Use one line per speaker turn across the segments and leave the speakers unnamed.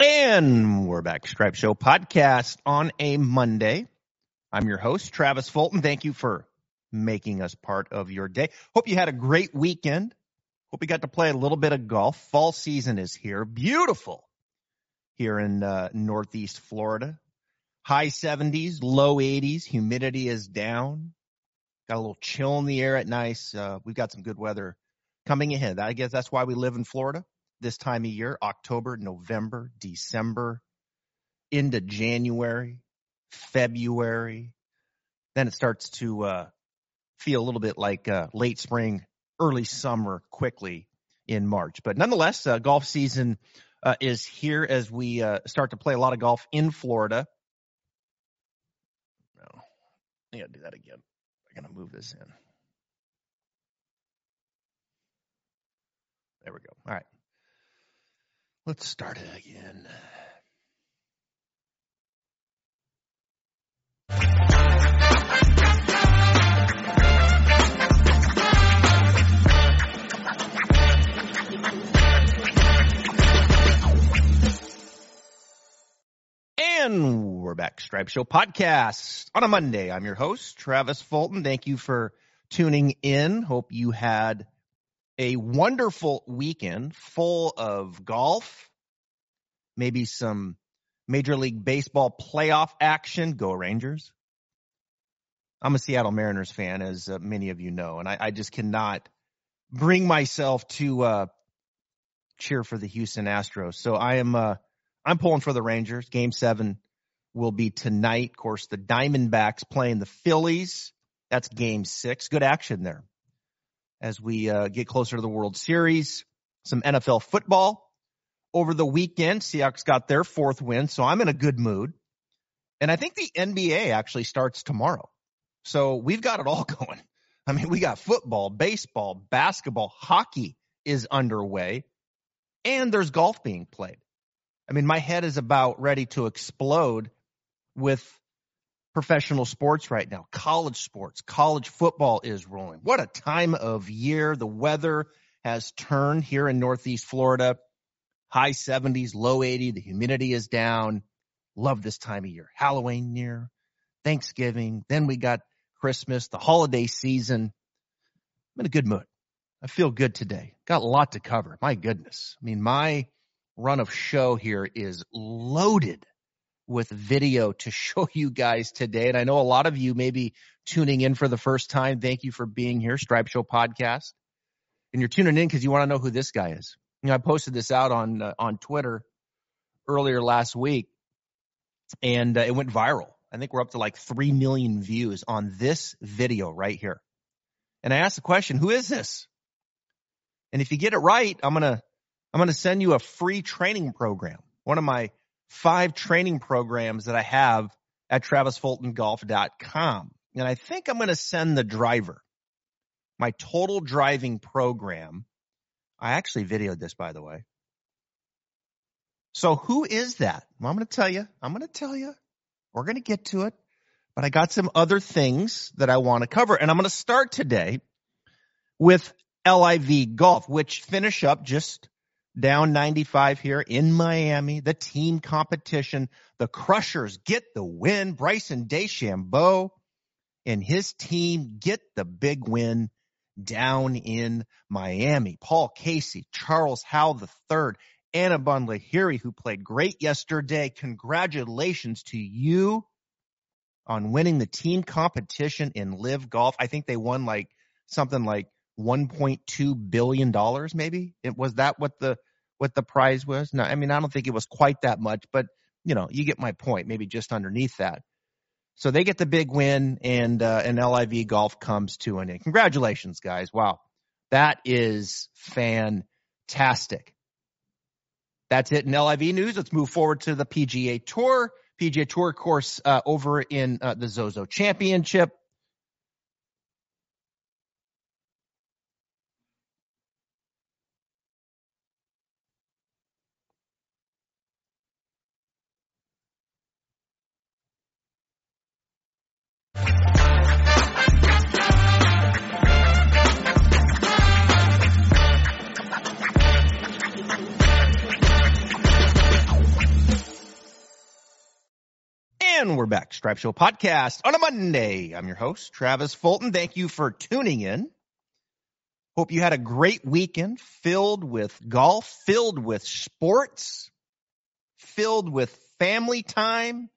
And we're back, Stripe Show podcast on a Monday. I'm your host, Travis Fulton. Thank you for making us part of your day. Hope you had a great weekend. Hope you got to play a little bit of golf. Fall season is here. Beautiful here in uh, Northeast Florida. High 70s, low 80s. Humidity is down. Got a little chill in the air at night. Uh, we've got some good weather coming ahead. I guess that's why we live in Florida this time of year, October, November, December, into January, February. Then it starts to uh, feel a little bit like uh, late spring, early summer quickly in March. But nonetheless, uh, golf season uh, is here as we uh, start to play a lot of golf in Florida. I gotta do that again. I'm gonna move this in. There we go. All right. Let's start it again. And we're back, Stripe Show podcast on a Monday. I'm your host, Travis Fulton. Thank you for tuning in. Hope you had a wonderful weekend full of golf, maybe some Major League Baseball playoff action. Go Rangers. I'm a Seattle Mariners fan, as uh, many of you know, and I, I, just cannot bring myself to uh, cheer for the Houston Astros. So I am uh, I'm pulling for the Rangers. Game seven will be tonight. Of course, the Diamondbacks playing the Phillies. That's game six. Good action there as we uh, get closer to the World Series. Some NFL football over the weekend. Seahawks got their fourth win, so I'm in a good mood. And I think the NBA actually starts tomorrow. So we've got it all going. I mean, we got football, baseball, basketball, hockey is underway, and there's golf being played. I mean, my head is about ready to explode with professional sports right now, college sports, college football is rolling. What a time of year. The weather has turned here in Northeast Florida. High 70s, low 80. The humidity is down. Love this time of year. Halloween near, Thanksgiving. Then we got Christmas, the holiday season. I'm in a good mood. I feel good today. Got a lot to cover. My goodness. I mean, my run of show here is loaded with video to show you guys today. And I know a lot of you may be tuning in for the first time. Thank you for being here, Stripe Show Podcast. And you're tuning in because you want to know who this guy is. You know, I posted this out on uh, on Twitter earlier last week, and uh, it went viral. I think we're up to like three million views on this video right here. And I asked the question, "Who is this?" And if you get it right, I'm gonna I'm gonna send you a free training program. One of my five training programs that I have at travisfultongolf.com. And I think I'm going to send the driver my total driving program. I actually videoed this, by the way. So who is that? Well, I'm going to tell you. I'm going to tell you. We're going to get to it. But I got some other things that I want to cover. And I'm going to start today with LIV Golf, which finish up just down 95 here in Miami. The team competition. The Crushers get the win. Bryson DeChambeau and his team get the big win down in Miami. Paul Casey, Charles Howell III, Anirban Lahiri, who played great yesterday. Congratulations to you on winning the team competition in LIV Golf. I think they won like something like 1.2 billion dollars maybe it was that what the what the prize was. No i mean i don't think it was quite that much but you know you get my point maybe just underneath that. So they get the big win and uh, and liv golf comes to an end. Congratulations guys. Wow. That is fantastic. That's it in liv news. Let's move forward to the pga tour. Pga tour course uh, over in uh, the zozo championship back. Stripe Show podcast on a Monday. I'm your host, Travis Fulton. Thank you for tuning in. Hope you had a great weekend filled with golf, filled with sports, filled with family time.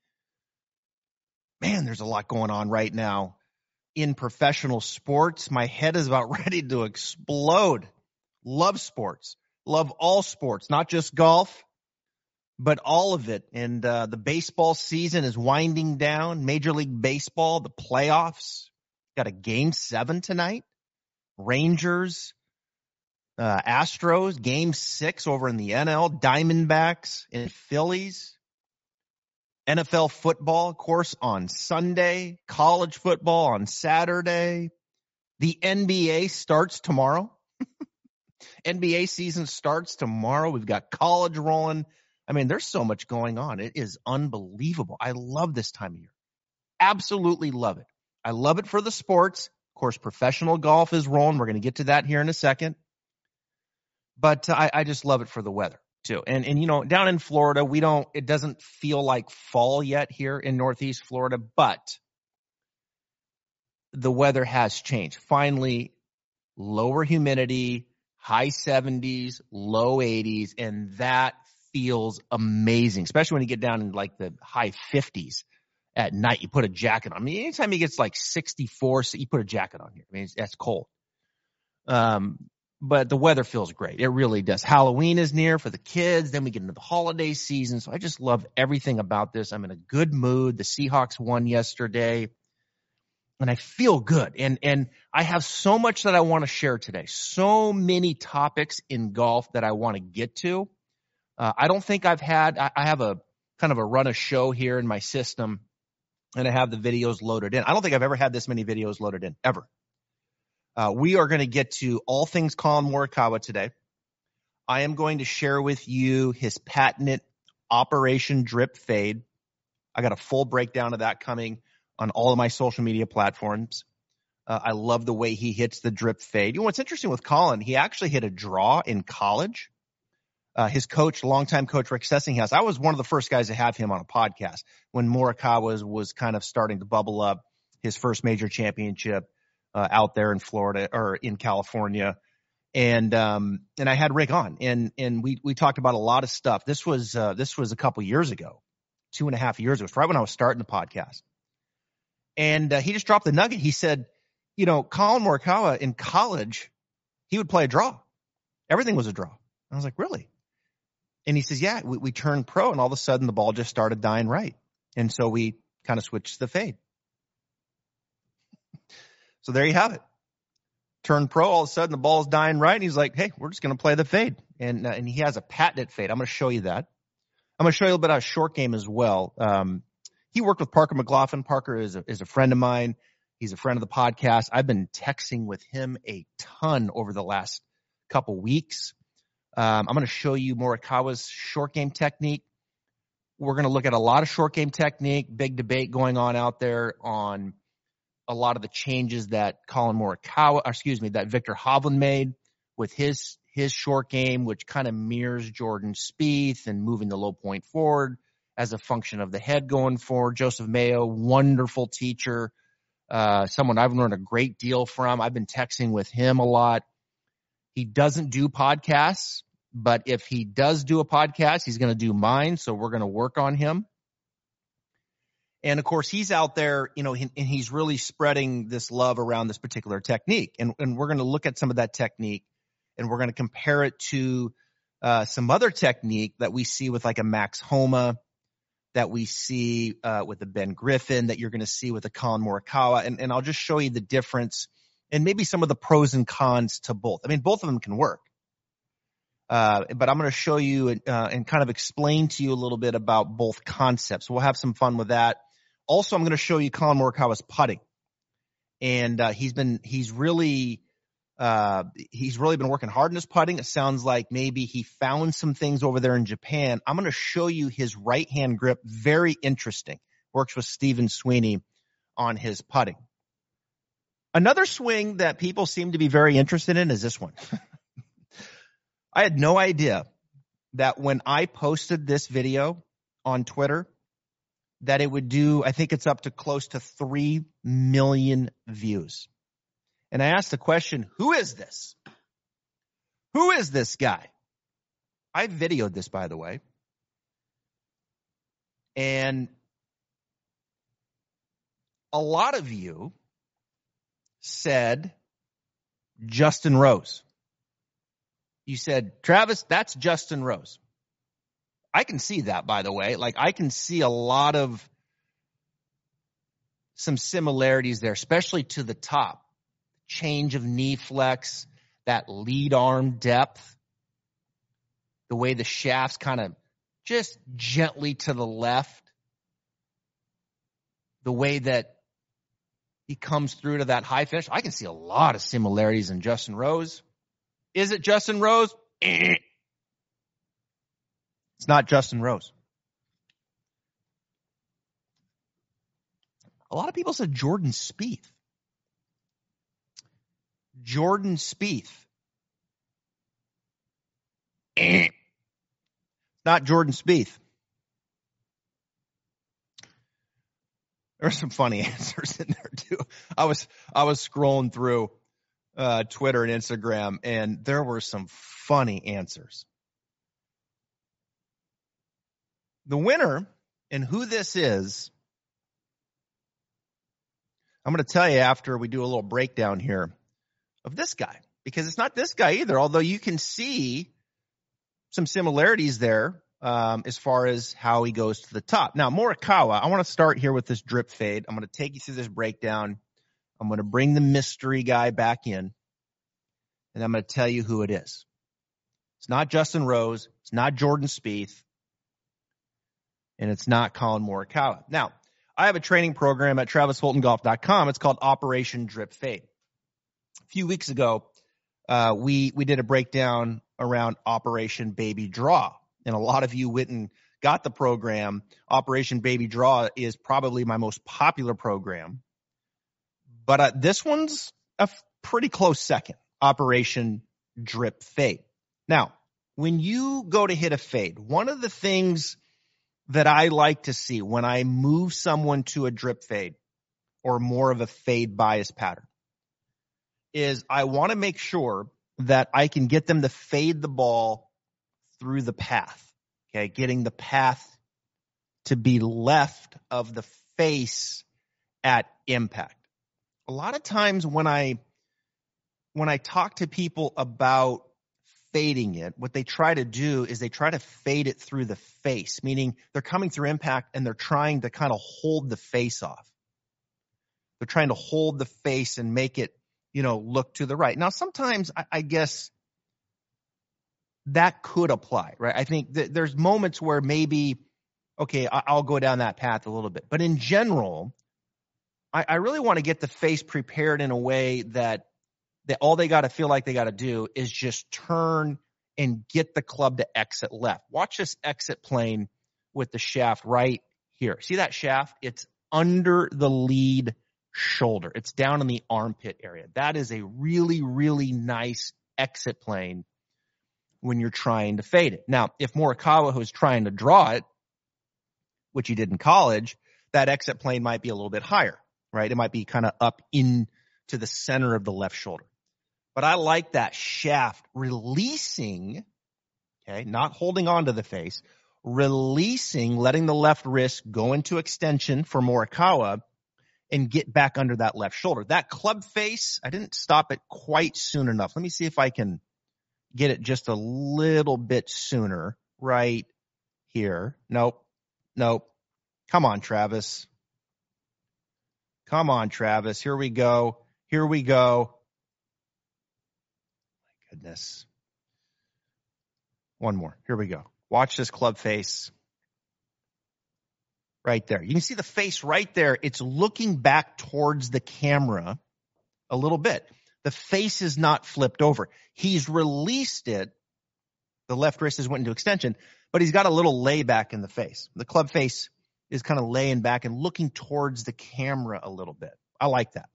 Man, there's a lot going on right now in professional sports. My head is about ready to explode. Love sports. Love all sports, not just golf but all of it. And uh, the baseball season is winding down. Major League Baseball, the playoffs. Got a game seven tonight. Rangers, uh, Astros, game six over in the NL. Diamondbacks and Phillies. NFL football, of course, on Sunday. College football on Saturday. The NBA starts tomorrow. NBA season starts tomorrow. We've got college rolling. I mean, there's so much going on. It is unbelievable. I love this time of year. Absolutely love it. I love it for the sports. Of course, professional golf is rolling. We're going to get to that here in a second. But uh, I, I just love it for the weather too. And and you know, down in Florida, we don't. It doesn't feel like fall yet here in Northeast Florida, but the weather has changed. Finally, lower humidity, high 70s, low 80s, and that feels amazing, especially when you get down in like the high 50s at night. You put a jacket on. I mean, anytime he gets like 64, you put a jacket on here. I mean, that's cold. Um, but the weather feels great. It really does. Halloween is near for the kids. Then we get into the holiday season. So I just love everything about this. I'm in a good mood. The Seahawks won yesterday and I feel good. And, and I have so much that I want to share today. So many topics in golf that I want to get to. Uh, I don't think I've had, I, I have a kind of a run a show here in my system and I have the videos loaded in. I don't think I've ever had this many videos loaded in ever. Uh, we are going to get to all things Collin Morikawa today. I am going to share with you his patented Operation Drip Fade. I got a full breakdown of that coming on all of my social media platforms. Uh, I love the way he hits the drip fade. You know what's interesting with Collin? He actually hit a draw in college uh, his coach, longtime coach Rick Sessinghaus. I was one of the first guys to have him on a podcast when Morikawa was, was kind of starting to bubble up his first major championship uh, out there in Florida or in California. And um and I had Rick on and and we we talked about a lot of stuff. This was uh, this was a couple years ago, two and a half years ago. Right when I was starting the podcast. And uh, he just dropped the nugget. He said, you know, Collin Morikawa in college, he would play a draw. Everything was a draw. I was like, really? And he says, yeah, we, we turned pro and all of a sudden the ball just started dying right. And so we kind of switched the fade. So there you have it. Turn pro, all of a sudden the ball's dying right. And he's like, hey, we're just going to play the fade. And, uh, and he has a patented fade. I'm going to show you that. I'm going to show you a little bit of short game as well. Um, he worked with Parker McLachlin. Parker is a, is a friend of mine. He's a friend of the podcast. I've been texting with him a ton over the last couple weeks. Um, I'm going to show you Morikawa's short game technique. We're going to look at a lot of short game technique, big debate going on out there on a lot of the changes that Collin Morikawa, excuse me, that Viktor Hovland made with his his short game, which kind of mirrors Jordan Spieth and moving the low point forward as a function of the head going forward. Joseph Mayo, wonderful teacher, uh, someone I've learned a great deal from. I've been texting with him a lot. He doesn't do podcasts, but if he does do a podcast, he's going to do mine. So we're going to work on him. And of course, he's out there, you know, and he's really spreading this love around this particular technique. And, and we're going to look at some of that technique and we're going to compare it to uh, some other technique that we see with like a Max Homa, that we see uh, with the Ben Griffin, that you're going to see with the Collin Morikawa. And, and I'll just show you the difference and maybe some of the pros and cons to both. I mean, both of them can work. Uh, but I'm going to show you uh, and kind of explain to you a little bit about both concepts. We'll have some fun with that. Also, I'm going to show you Collin Morikawa's putting, and uh, he's been he's really uh, he's really been working hard in his putting. It sounds like maybe he found some things over there in Japan. I'm going to show you his right hand grip. Very interesting. Works with Stephen Sweeney on his putting. Another swing that people seem to be very interested in is this one. I had no idea that when I posted this video on Twitter, that it would do, I think it's up to close to 3 million views. And I asked the question, who is this? Who is this guy? I videoed this, by the way. And a lot of you said Justin Rose. You said, Travis, that's Justin Rose. I can see that, by the way. Like, I can see a lot of some similarities there, especially to the top. Change of knee flex, that lead arm depth, the way the shaft's kind of just gently to the left, the way that he comes through to that high finish. I can see a lot of similarities in Justin Rose. Is it Justin Rose? It's not Justin Rose. A lot of people said Jordan Spieth. Jordan Spieth. Eh. Not Jordan Spieth. There's some funny answers in there too. I was I was scrolling through uh, Twitter and Instagram, and there were some funny answers. The winner and who this is, I'm going to tell you after we do a little breakdown here of this guy, because it's not this guy either, although you can see some similarities there um, as far as how he goes to the top. Now, Morikawa, I want to start here with this drip fade. I'm going to take you through this breakdown. I'm going to bring the mystery guy back in, and I'm going to tell you who it is. It's not Justin Rose. It's not Jordan Spieth. And it's not Collin Morikawa. Now, I have a training program at travisfultongolf.com. It's called Operation Drip Fade. A few weeks ago, uh, we we did a breakdown around Operation Baby Draw, and a lot of you went and got the program. Operation Baby Draw is probably my most popular program, but uh, this one's a f- pretty close second. Operation Drip Fade. Now, when you go to hit a fade, one of the things that I like to see when I move someone to a drip fade or more of a fade bias pattern is I want to make sure that I can get them to fade the ball through the path. Okay. Getting the path to be left of the face at impact. A lot of times when I, when I talk to people about fading it, what they try to do is they try to fade it through the face, meaning they're coming through impact and they're trying to kind of hold the face off. They're trying to hold the face and make it, you know, look to the right. Now, sometimes I, I guess that could apply, right? I think that there's moments where maybe, okay, I, will go down that path a little bit. But in general, I, I really want to get the face prepared in a way that that all they got to feel like they got to do is just turn and get the club to exit left. Watch this exit plane with the shaft right here. See that shaft? It's under the lead shoulder. It's down in the armpit area. That is a really, really nice exit plane when you're trying to fade it. Now, if Morikawa was trying to draw it, which he did in college, that exit plane might be a little bit higher, right? It might be kind of up into the center of the left shoulder. But I like that shaft releasing, okay, not holding on to the face, releasing, letting the left wrist go into extension for Morikawa and get back under that left shoulder. That club face, I didn't stop it quite soon enough. Let me see if I can get it just a little bit sooner right here. Nope. Nope. Come on, Travis. Come on, Travis. Here we go. Here we go. My goodness. One more. Here we go. Watch this club face. Right there. You can see the face right there. It's looking back towards the camera a little bit. The face is not flipped over. He's released it. The left wrist has went into extension, but he's got a little layback in the face. The club face is kind of laying back and looking towards the camera a little bit. I like that.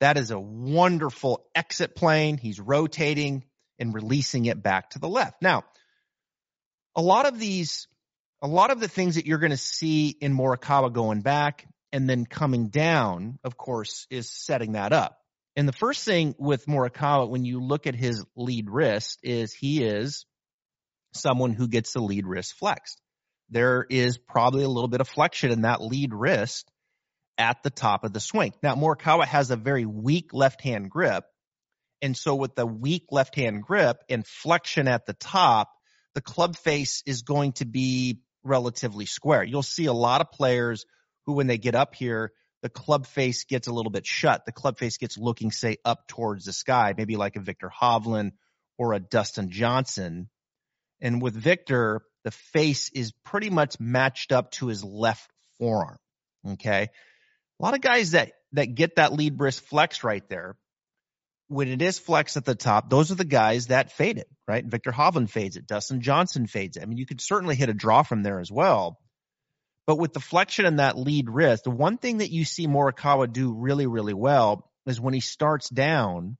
That is a wonderful exit plane. He's rotating and releasing it back to the left. Now, a lot of these a lot of the things that you're going to see in Morikawa going back and then coming down, of course, is setting that up. And the first thing with Morikawa, when you look at his lead wrist, is he is someone who gets the lead wrist flexed. There is probably a little bit of flexion in that lead wrist at the top of the swing. Now, Morikawa has a very weak left hand grip. And so with the weak left hand grip and flexion at the top, the club face is going to be relatively square. You'll see a lot of players who, when they get up here, the club face gets a little bit shut. The club face gets looking, say, up towards the sky, maybe like a Viktor Hovland or a Dustin Johnson. And with Viktor, the face is pretty much matched up to his left forearm. Okay. A lot of guys that, that get that lead wrist flex right there, when it is flexed at the top, those are the guys that fade it, right? Viktor Hovland fades it. Dustin Johnson fades it. I mean, you could certainly hit a draw from there as well. But with the flexion in that lead wrist, the one thing that you see Morikawa do really, really well is when he starts down,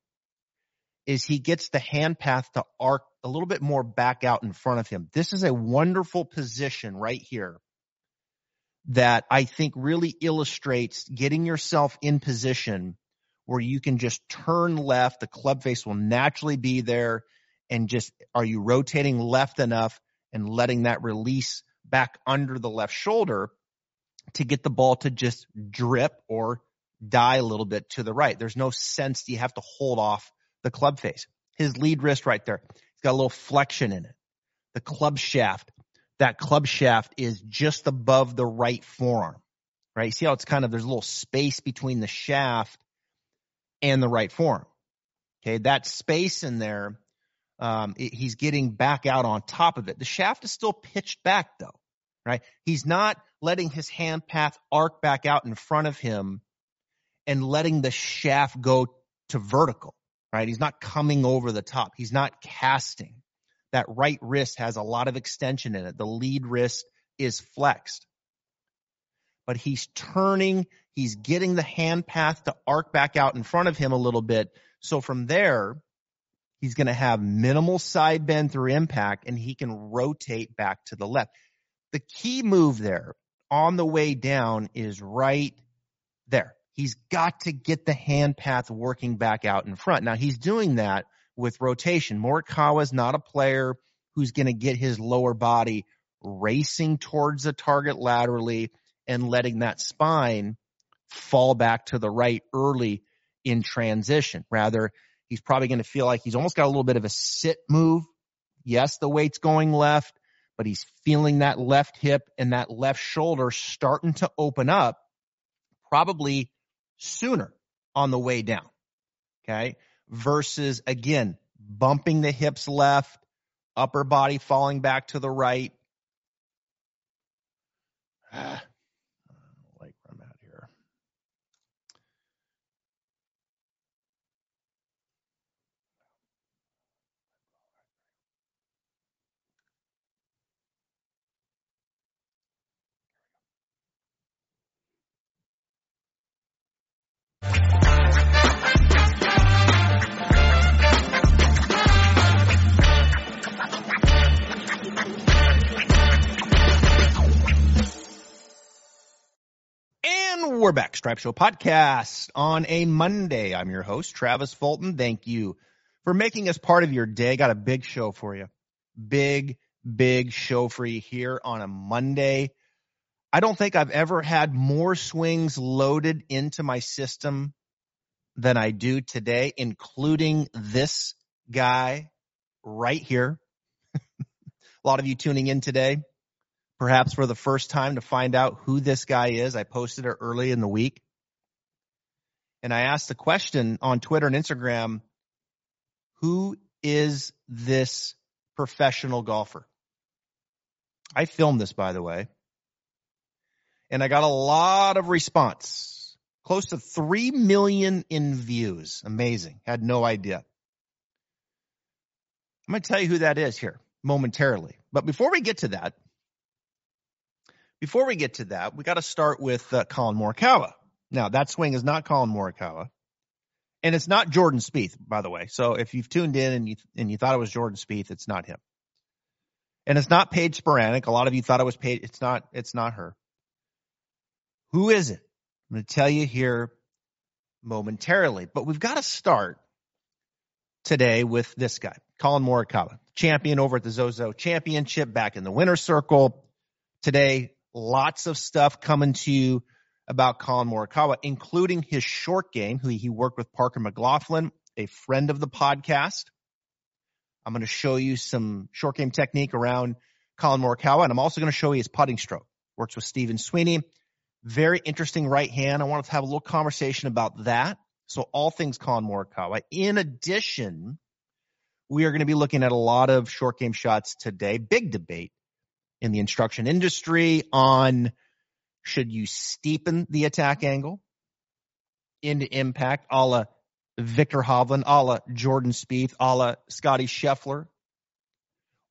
is he gets the hand path to arc a little bit more back out in front of him. This is a wonderful position right here that I think really illustrates getting yourself in position where you can just turn left. The club face will naturally be there. And just are you rotating left enough and letting that release back under the left shoulder to get the ball to just drip or die a little bit to the right? There's no sense you have to hold off the club face. His lead wrist right there. He's got a little flexion in it. The club shaft, that club shaft is just above the right forearm, right? You see how it's kind of, there's a little space between the shaft and the right forearm. Okay, that space in there, um, it, he's getting back out on top of it. The shaft is still pitched back though, right? He's not letting his hand path arc back out in front of him and letting the shaft go to vertical, right? He's not coming over the top. He's not casting. That right wrist has a lot of extension in it. The lead wrist is flexed but he's turning, he's getting the hand path to arc back out in front of him a little bit. So from there, he's going to have minimal side bend through impact and he can rotate back to the left. The key move there on the way down is right there. He's got to get the hand path working back out in front. Now he's doing that with rotation. Morikawa is not a player who's going to get his lower body racing towards the target laterally and letting that spine fall back to the right early in transition. Rather, he's probably going to feel like he's almost got a little bit of a sit move. Yes, the weight's going left, but he's feeling that left hip and that left shoulder starting to open up probably sooner on the way down. Okay. Versus again, bumping the hips left, upper body falling back to the right. Ah, we're back. Stripe Show podcast on a Monday. I'm your host, Travis Fulton. Thank you for making us part of your day. Got a big show for you. Big, big show for you here on a Monday. I don't think I've ever had more swings loaded into my system than I do today, including this guy right here. a lot of you tuning in today perhaps for the first time to find out who this guy is. I posted it early in the week. And I asked the question on Twitter and Instagram, who is this professional golfer? I filmed this, by the way. And I got a lot of response. Close to 3 million in views. Amazing. Had no idea. I'm going to tell you who that is here momentarily. But before we get to that, before we get to that, we got to start with uh, Collin Morikawa. Now, that swing is not Collin Morikawa, and it's not Jordan Spieth, by the way. So if you've tuned in and you and you thought it was Jordan Spieth, it's not him. And it's not Paige Spiranac. A lot of you thought it was Paige. It's not, it's not her. Who is it? I'm going to tell you here momentarily, but we've got to start today with this guy, Collin Morikawa, champion over at the Zozo Championship back in the winner's circle. Today, lots of stuff coming to you about Collin Morikawa, including his short game, who he worked with Parker McLachlin, a friend of the podcast. I'm going to show you some short game technique around Collin Morikawa, and I'm also going to show you his putting stroke. Works with Stephen Sweeney. Very interesting right hand. I want to have a little conversation about that. So all things Collin Morikawa. In addition, we are going to be looking at a lot of short game shots today. Big debate in the instruction industry on should you steepen the attack angle into impact a la Viktor Hovland, a la Jordan Spieth, a la Scotty Scheffler?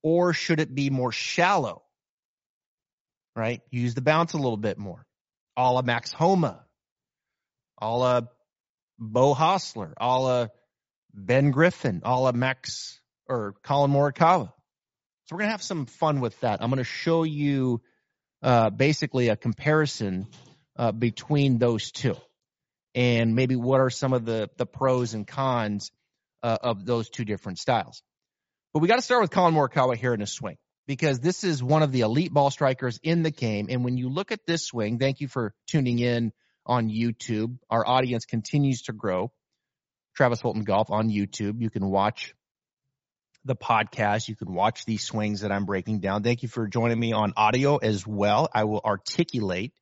Or should it be more shallow? Right? Use the bounce a little bit more. A la Max Homa, a la Beau Hossler, a la Ben Griffin, a la Max or Collin Morikawa. So we're going to have some fun with that. I'm going to show you uh, basically a comparison uh, between those two and maybe what are some of the, the pros and cons uh, of those two different styles. But we got to start with Collin Morikawa here in his swing because this is one of the elite ball strikers in the game. And when you look at this swing, thank you for tuning in on YouTube. Our audience continues to grow. Travis Fulton Golf on YouTube. You can watch the podcast. You can watch these swings that I'm breaking down. Thank you for joining me on audio as well. I will articulate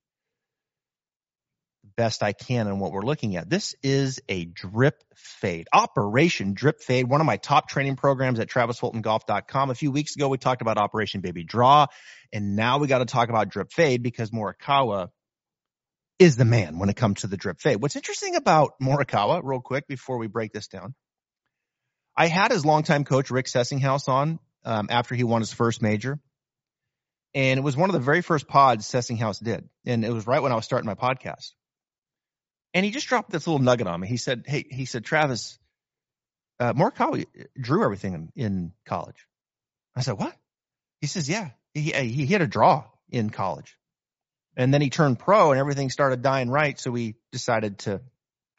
best I can on what we're looking at. This is a drip fade, Operation Drip Fade, one of my top training programs at travisfultongolf.com. A few weeks ago, we talked about Operation Baby Draw, and now we got to talk about Drip Fade because Morikawa is the man when it comes to the drip fade. What's interesting about Morikawa, real quick, before we break this down, I had his longtime coach Rick Sessinghaus, on um, after he won his first major, and it was one of the very first pods Sessinghaus did, and it was right when I was starting my podcast. And he just dropped this little nugget on me. He said, "Hey, he said, Travis, uh, Morikawa drew everything in, in college." I said, "What?" He says, "Yeah, he he hit a draw in college." And then he turned pro and everything started dying right. So we decided to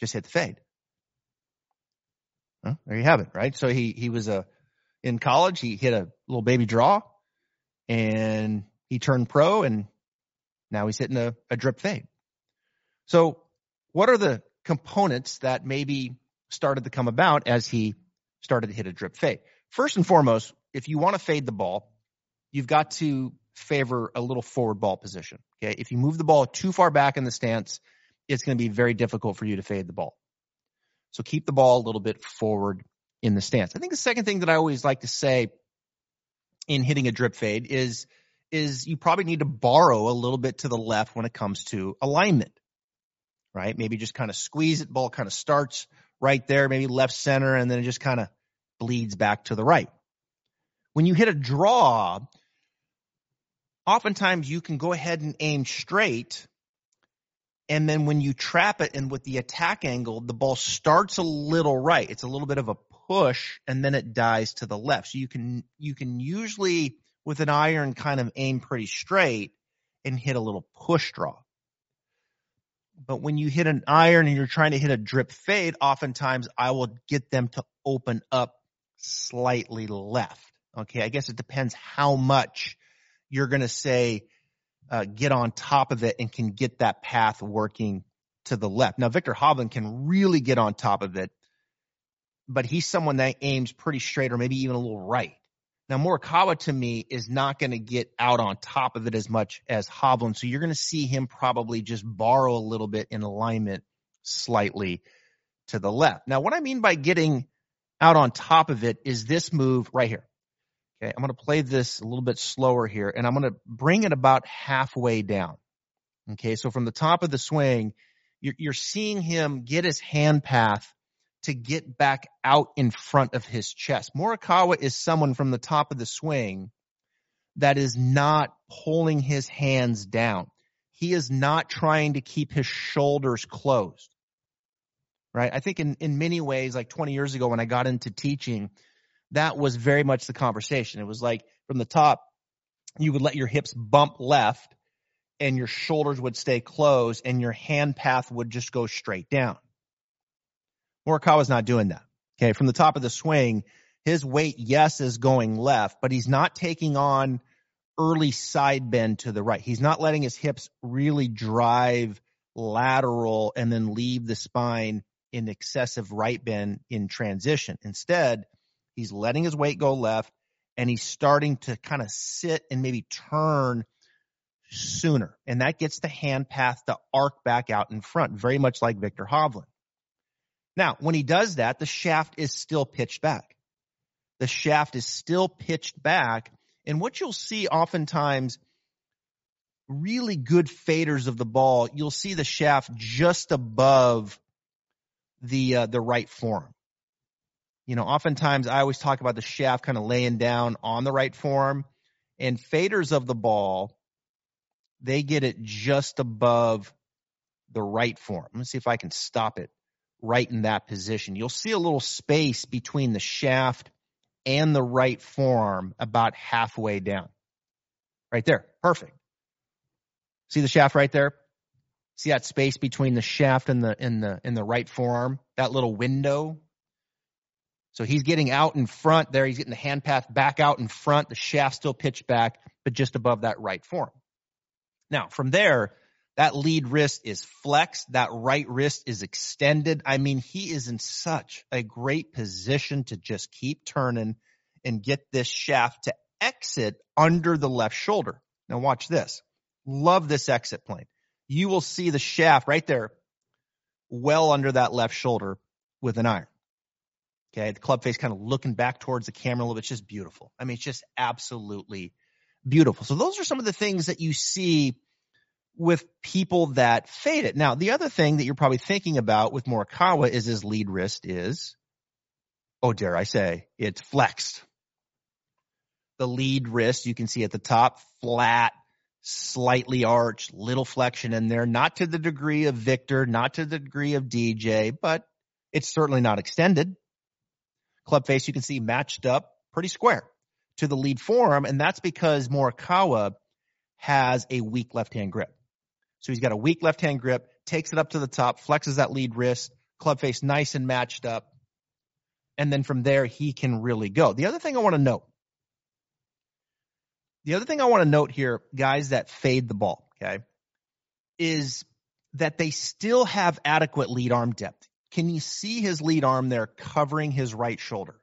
just hit the fade. There you have it, right? So he, he was a, in college, he hit a little baby draw and he turned pro and now he's hitting a, a drip fade. So what are the components that maybe started to come about as he started to hit a drip fade? First and foremost, if you want to fade the ball, you've got to favor a little forward ball position. Okay. If you move the ball too far back in the stance, it's going to be very difficult for you to fade the ball. So keep the ball a little bit forward in the stance. I think the second thing that I always like to say in hitting a drip fade is, is you probably need to borrow a little bit to the left when it comes to alignment, right? Maybe just kind of squeeze it, ball kind of starts right there, maybe left center, and then it just kind of bleeds back to the right. When you hit a draw, oftentimes you can go ahead and aim straight. And then when you trap it and with the attack angle, the ball starts a little right. It's a little bit of a push and then it dies to the left. So you can, you can usually with an iron kind of aim pretty straight and hit a little push draw. But when you hit an iron and you're trying to hit a drip fade, oftentimes I will get them to open up slightly left. Okay. I guess it depends how much you're going to say, uh, get on top of it and can get that path working to the left. Now, Viktor Hovland can really get on top of it, but he's someone that aims pretty straight or maybe even a little right. Now, Morikawa to me is not going to get out on top of it as much as Hovland. So you're going to see him probably just borrow a little bit in alignment slightly to the left. Now, what I mean by getting out on top of it is this move right here. Okay, I'm going to play this a little bit slower here and I'm going to bring it about halfway down. Okay, so from the top of the swing, you're, you're seeing him get his hand path to get back out in front of his chest. Morikawa is someone from the top of the swing that is not pulling his hands down. He is not trying to keep his shoulders closed. Right? I think in, in many ways, like 20 years ago when I got into teaching, that was very much the conversation. It was like from the top, you would let your hips bump left and your shoulders would stay closed and your hand path would just go straight down. Morikawa's not doing that. Okay. From the top of the swing, his weight, yes, is going left, but he's not taking on early side bend to the right. He's not letting his hips really drive lateral and then leave the spine in excessive right bend in transition. Instead, he's letting his weight go left and he's starting to kind of sit and maybe turn sooner. And that gets the hand path to arc back out in front, very much like Viktor Hovland. Now, when he does that, the shaft is still pitched back. The shaft is still pitched back. And what you'll see oftentimes, really good faders of the ball, you'll see the shaft just above the uh, the right forearm. You know, oftentimes I always talk about the shaft kind of laying down on the right forearm, and faders of the ball, they get it just above the right forearm. Let me see if I can stop it right in that position. You'll see a little space between the shaft and the right forearm about halfway down. Right there. Perfect. See the shaft right there? See that space between the shaft and the in the in the right forearm? That little window. So he's getting out in front there. He's getting the hand path back out in front. The shaft still pitched back, but just above that right forearm. Now from there, that lead wrist is flexed. That right wrist is extended. I mean, he is in such a great position to just keep turning and get this shaft to exit under the left shoulder. Now watch this. Love this exit plane. You will see the shaft right there well under that left shoulder with an iron. Okay. The club face kind of looking back towards the camera a little bit. It's just beautiful. I mean, it's just absolutely beautiful. So those are some of the things that you see with people that fade it. Now, the other thing that you're probably thinking about with Morikawa is his lead wrist is, oh, dare I say, it's flexed. The lead wrist, you can see at the top, flat, slightly arched, little flexion in there, not to the degree of Viktor, not to the degree of DJ, but it's certainly not extended. Club face, you can see matched up pretty square to the lead forearm, and that's because Morikawa has a weak left hand grip. So he's got a weak left hand grip, takes it up to the top, flexes that lead wrist, club face nice and matched up. And then from there, he can really go. The other thing I want to note, the other thing I want to note here, guys that fade the ball, okay, is that they still have adequate lead arm depth. Can you see his lead arm there covering his right shoulder?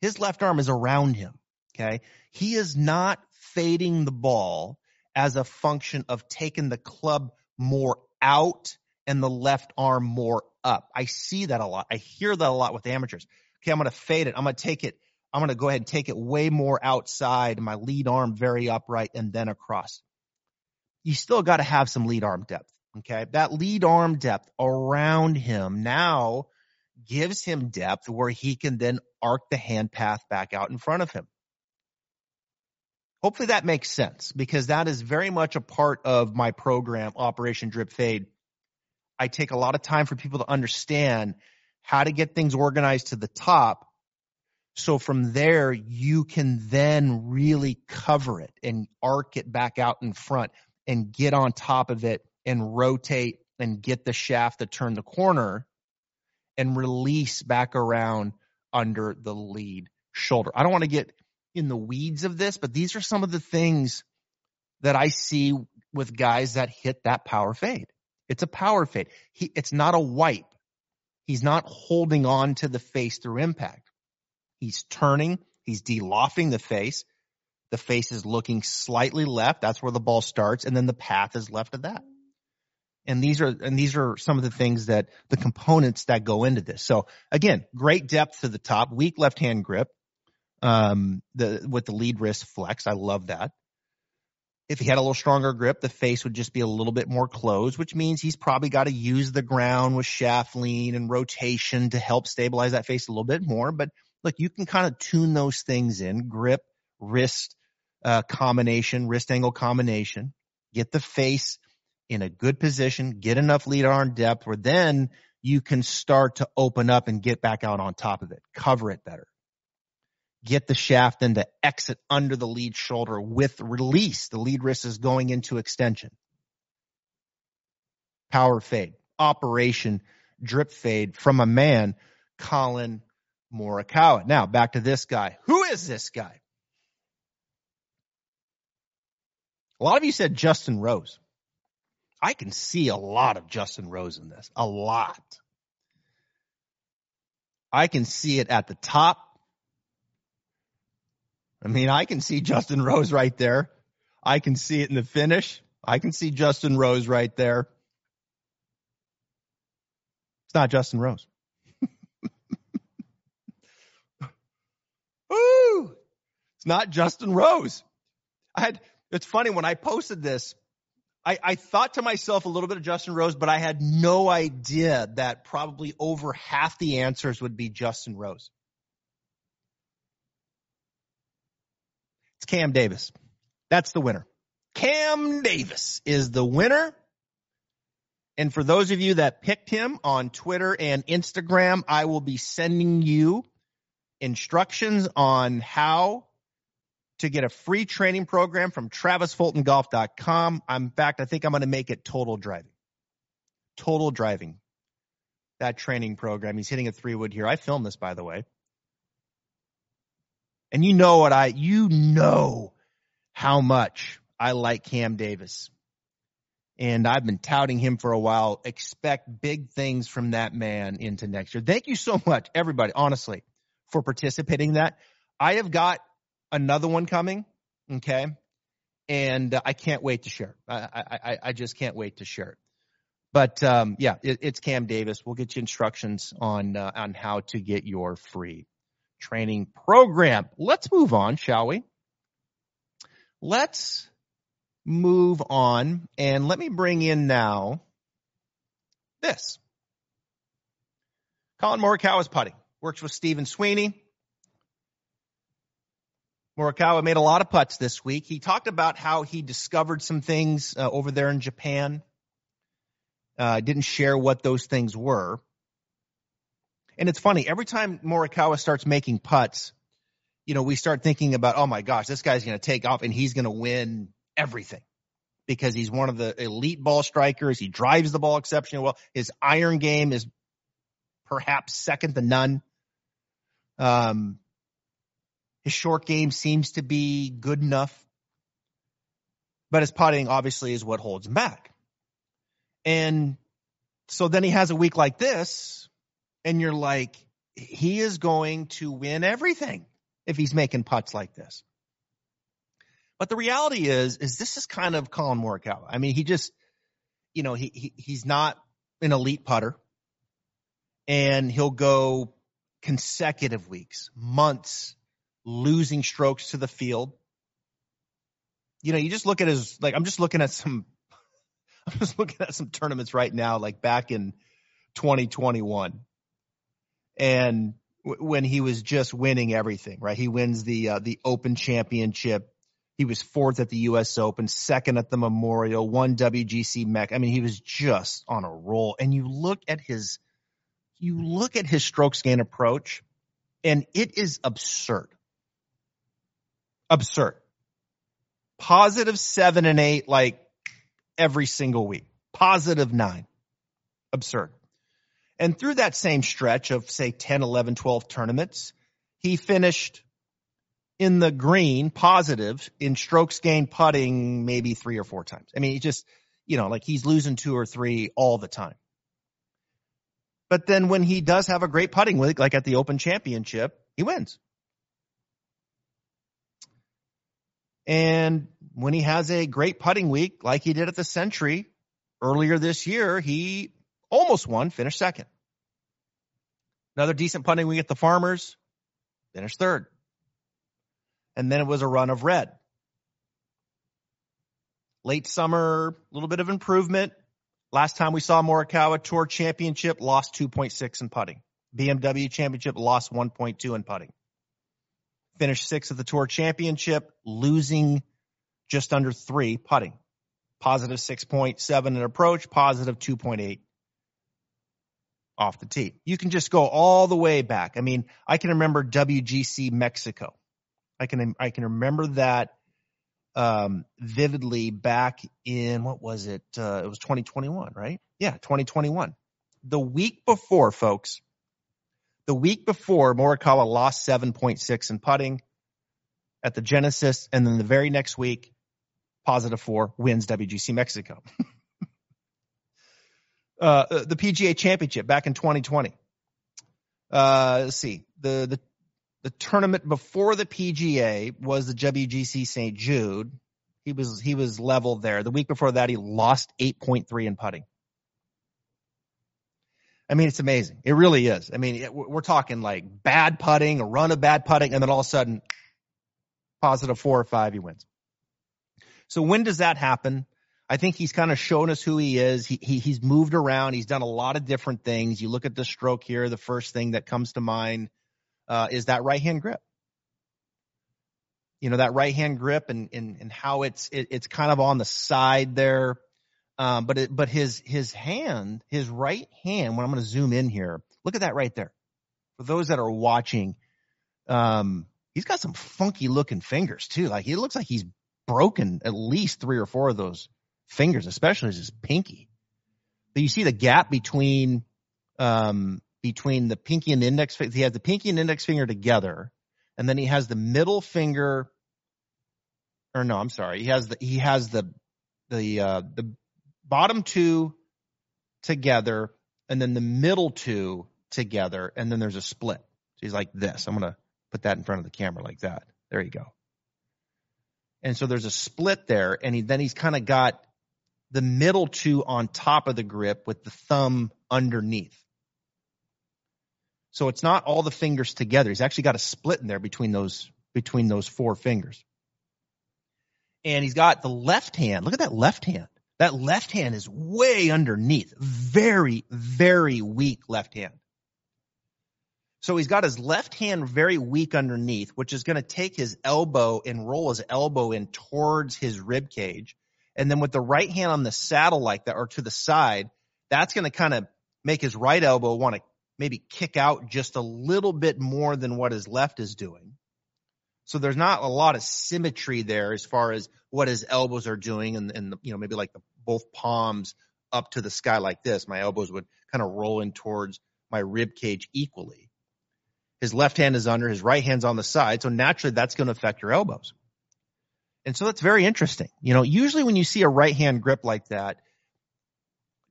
His left arm is around him. Okay. He is not fading the ball as a function of taking the club more out and the left arm more up. I see that a lot. I hear that a lot with amateurs. Okay, I'm going to fade it. I'm going to take it. I'm going to go ahead and take it way more outside, my lead arm very upright and then across. You still got to have some lead arm depth. Okay. That lead arm depth around him now gives him depth where he can then arc the hand path back out in front of him. Hopefully that makes sense because that is very much a part of my program, Operation Drip Fade. I take a lot of time for people to understand how to get things organized to the top. So from there, you can then really cover it and arc it back out in front and get on top of it and rotate and get the shaft to turn the corner and release back around under the lead shoulder. I don't want to get in the weeds of this, but these are some of the things that I see with guys that hit that power fade. It's a power fade. He, it's not a wipe. He's not holding on to the face through impact. He's turning. He's delofting the face. The face is looking slightly left. That's where the ball starts. And then the path is left of that. And these are, and these are some of the things that the components that go into this. So again, great depth to the top, weak left hand grip, um, the with the lead wrist flex. I love that. If he had a little stronger grip, the face would just be a little bit more closed, which means he's probably got to use the ground with shaft lean and rotation to help stabilize that face a little bit more. But look, you can kind of tune those things in grip, wrist uh, combination, wrist angle combination, get the face in a good position, get enough lead arm depth where then you can start to open up and get back out on top of it, cover it better. Get the shaft and to exit under the lead shoulder with release. The lead wrist is going into extension. Power fade, operation drip fade from a man, Collin Morikawa. Now back to this guy. Who is this guy? A lot of you said Justin Rose. I can see a lot of Justin Rose in this. A lot. I can see it at the top. I mean, I can see Justin Rose right there. I can see it in the finish. I can see Justin Rose right there. It's not Justin Rose. Ooh, it's not Justin Rose. I had, it's funny when I posted this, I, I thought to myself a little bit of Justin Rose, but I had no idea that probably over half the answers would be Justin Rose. It's Cam Davis. That's the winner. Cam Davis is the winner. And for those of you that picked him on Twitter and Instagram, I will be sending you instructions on how to get a free training program from travisfultongolf.com. I'm, in fact, I think I'm going to make it total driving. Total driving. That training program. He's hitting a three wood here. I filmed this, by the way. And you know what I, you know how much I like Cam Davis. And I've been touting him for a while. Expect big things from that man into next year. Thank you so much, everybody, honestly, for participating in that. I have got another one coming. Okay. And uh, I can't wait to share. I, I, I just can't wait to share it. But um, yeah, it, it's Cam Davis. We'll get you instructions on uh, on how to get your free training program. Let's move on, shall we? Let's move on and let me bring in now this. Collin Morikawa is putting. Works with Stephen Sweeney. Morikawa made a lot of putts this week. He talked about how he discovered some things uh, over there in Japan. Uh, didn't share what those things were. And it's funny, every time Morikawa starts making putts, you know, we start thinking about, oh my gosh, this guy's going to take off and he's going to win everything because he's one of the elite ball strikers. He drives the ball exceptionally well. His iron game is perhaps second to none. Um, his short game seems to be good enough, but his putting obviously is what holds him back. And so then he has a week like this, and you're like, he is going to win everything if he's making putts like this. But the reality is, is this is kind of Collin Morikawa. I mean, he just, you know, he, he he's not an elite putter, and he'll go consecutive weeks, months losing strokes to the field. You know, you just look at his like I'm just looking at some I'm just looking at some tournaments right now, like back in 2021, and w- when he was just winning everything, right? He wins the uh, the Open Championship. He was fourth at the U.S. Open, second at the Memorial, one WGC Mech. I mean, he was just on a roll. And you look at his, you look at his strokes gain approach, and it is absurd absurd. Positive seven and eight, like every single week. Positive nine. Absurd. And through that same stretch of, say, 10, 11, 12 tournaments, he finished in the green, positive, in strokes gained putting maybe three or four times. I mean, he just, you know, like he's losing two or three all the time. But then when he does have a great putting week, like at the Open Championship, he wins. And when he has a great putting week, like he did at the Sentry earlier this year, he almost won, finished second. Another decent putting week at the Farmers, finished third. And then it was a run of red. Late summer, a little bit of improvement. Last time we saw Morikawa Tour Championship, lost 2.6 in putting. BMW Championship, lost 1.2 in putting finished sixth at the Tour Championship, losing just under three putting. Positive 6.7 in approach, positive 2.8 off the tee. You can just go all the way back. I mean, I can remember WGC Mexico. I can I can remember that um, vividly back in what was it? Uh, it was 2021, right? Yeah, 2021. The week before, folks. The week before, Morikawa lost 7.6 in putting at the Genesis, and then the very next week, positive four wins WGC Mexico. Uh, uh, the PGA Championship back in 2020. Uh, let's see the the the tournament before the PGA was the WGC St. Jude. He was he was level there. The week before that, he lost 8.3 in putting. I mean, it's amazing. It really is. I mean, it, we're talking like bad putting, a run of bad putting, and then all of a sudden, positive four or five, he wins. So when does that happen? I think he's kind of shown us who he is. He, he he's moved around. He's done a lot of different things. You look at the stroke here. The first thing that comes to mind uh, is that right hand grip. You know that right hand grip and and and how it's it, it's kind of on the side there. Um, but it, but his his hand, his right hand. When I'm going to zoom in here, look at that right there. For those that are watching, um, he's got some funky looking fingers too. Like he looks like he's broken at least three or four of those fingers, especially his pinky. But you see the gap between um, between the pinky and the index. He has the pinky and index finger together, and then he has the middle finger. Or no, I'm sorry. He has the he has the the uh, the bottom two together, and then the middle two together, and then there's a split. So he's like this. I'm gonna put that in front of the camera like that. There you go. And so there's a split there, and he, then he's kind of got the middle two on top of the grip with the thumb underneath. So it's not all the fingers together. He's actually got a split in there between those between those four fingers. And he's got the left hand. Look at that left hand. That left hand is way underneath. Very, very weak left hand. So he's got his left hand very weak underneath, which is going to take his elbow and roll his elbow in towards his rib cage. And then with the right hand on the saddle like that or to the side, that's going to kind of make his right elbow want to maybe kick out just a little bit more than what his left is doing. So there's not a lot of symmetry there as far as what his elbows are doing and, and you know, maybe like the, both palms up to the sky like this. My elbows would kind of roll in towards my rib cage equally. His left hand is under, his right hand's on the side. So naturally that's going to affect your elbows. And so that's very interesting. You know, usually when you see a right hand grip like that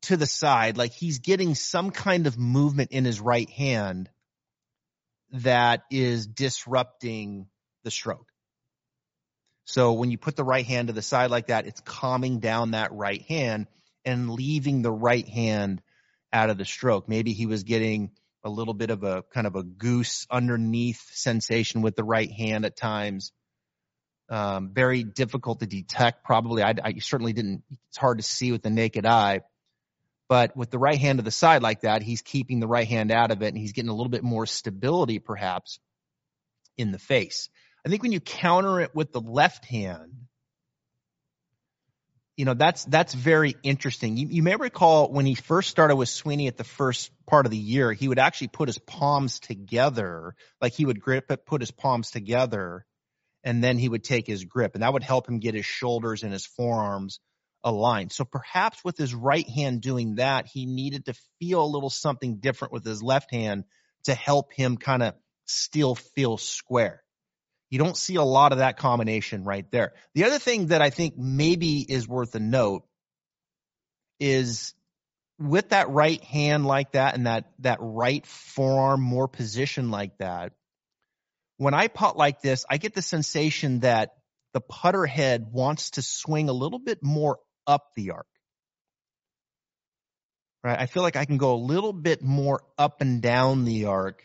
to the side, like he's getting some kind of movement in his right hand that is disrupting the stroke. So when you put the right hand to the side like that, it's calming down that right hand and leaving the right hand out of the stroke. Maybe he was getting a little bit of a kind of a goose underneath sensation with the right hand at times um, very difficult to detect. Probably, I, I certainly didn't. It's hard to see with the naked eye. But with the right hand to the side like that, he's keeping the right hand out of it, and he's getting a little bit more stability, perhaps, in the face. I think when you counter it with the left hand, you know that's that's very interesting. You, you may recall when he first started with Sweeney at the first part of the year, he would actually put his palms together, like he would grip it, put his palms together, and then he would take his grip and that would help him get his shoulders and his forearms aligned. So perhaps with his right hand doing that, he needed to feel a little something different with his left hand to help him kind of still feel square. You don't see a lot of that combination right there. The other thing that I think maybe is worth a note is with that right hand like that and that that right forearm more position like that, when I putt like this, I get the sensation that the putter head wants to swing a little bit more up the arc. Right? I feel like I can go a little bit more up and down the arc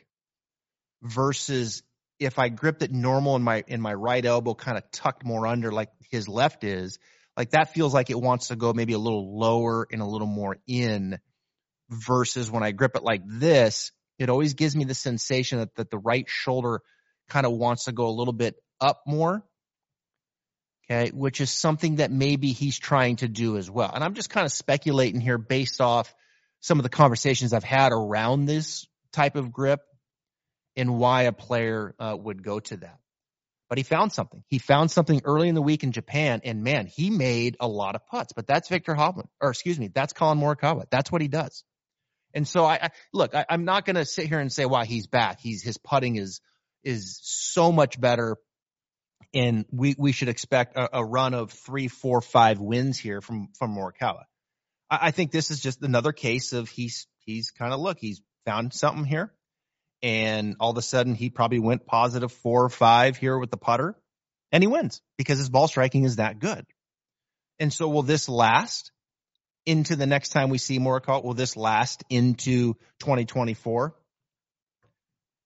versus if I gripped it normal in my in my right elbow kind of tucked more under like his left is, like that feels like it wants to go maybe a little lower and a little more in versus when I grip it like this, it always gives me the sensation that, that the right shoulder kind of wants to go a little bit up more. Okay, which is something that maybe he's trying to do as well. And I'm just kind of speculating here based off some of the conversations I've had around this type of grip and why a player uh, would go to that. But he found something. He found something early in the week in Japan, and man, he made a lot of putts. But that's Viktor Hovland, or excuse me, that's Collin Morikawa. That's what he does. And so I, I look, I, am not going to sit here and say why he's back. He's his putting is is so much better, and we we should expect a, a run of three, four, five wins here from from Morikawa. I, I think this is just another case of he's he's kind of look, he's found something here and all of a sudden he probably went positive four or five here with the putter and he wins because his ball striking is that good. And so will this last into the next time we see Morikawa? Will this last into 2024?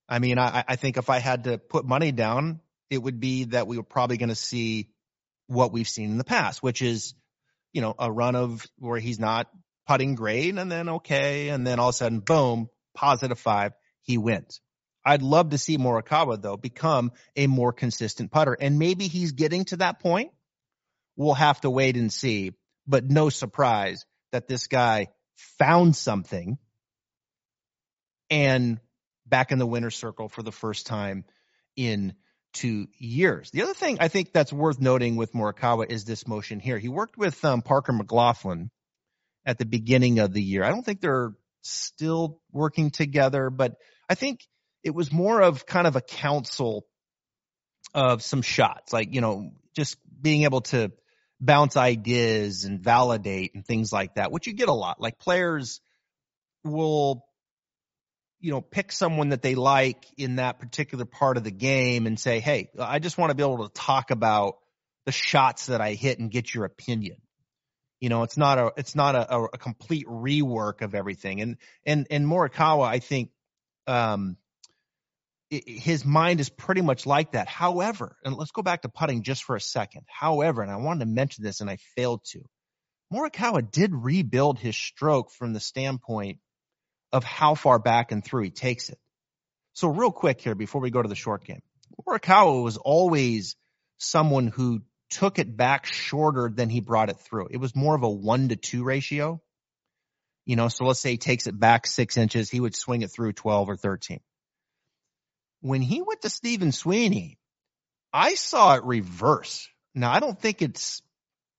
I mean, I, I think if I had to put money down, it would be that we were probably going to see what we've seen in the past, which is, you know, a run of where he's not putting great and then okay. And then all of a sudden, boom, positive five he wins. I'd love to see Morikawa though become a more consistent putter and maybe he's getting to that point. We'll have to wait and see, but no surprise that this guy found something and back in the winner's circle for the first time in two years. The other thing I think that's worth noting with Morikawa is this motion here. He worked with um, Parker McLachlin at the beginning of the year. I don't think they're still working together, but I think it was more of kind of a council of some shots, like, you know, just being able to bounce ideas and validate and things like that, which you get a lot. Like players will, you know, pick someone that they like in that particular part of the game and say, Hey, I just want to be able to talk about the shots that I hit and get your opinion. You know, it's not a, it's not a, a complete rework of everything. And, and, and Morikawa, I think um, his mind is pretty much like that. However, and let's go back to putting just for a second. However, and I wanted to mention this and I failed to. Morikawa did rebuild his stroke from the standpoint of how far back and through he takes it. So real quick here before we go to the short game. Morikawa was always someone who took it back shorter than he brought it through. It was more of a one to two ratio. You know, so let's say he takes it back six inches, he would swing it through 12 or 13. When he went to Stephen Sweeney, I saw it reverse. Now, I don't think it's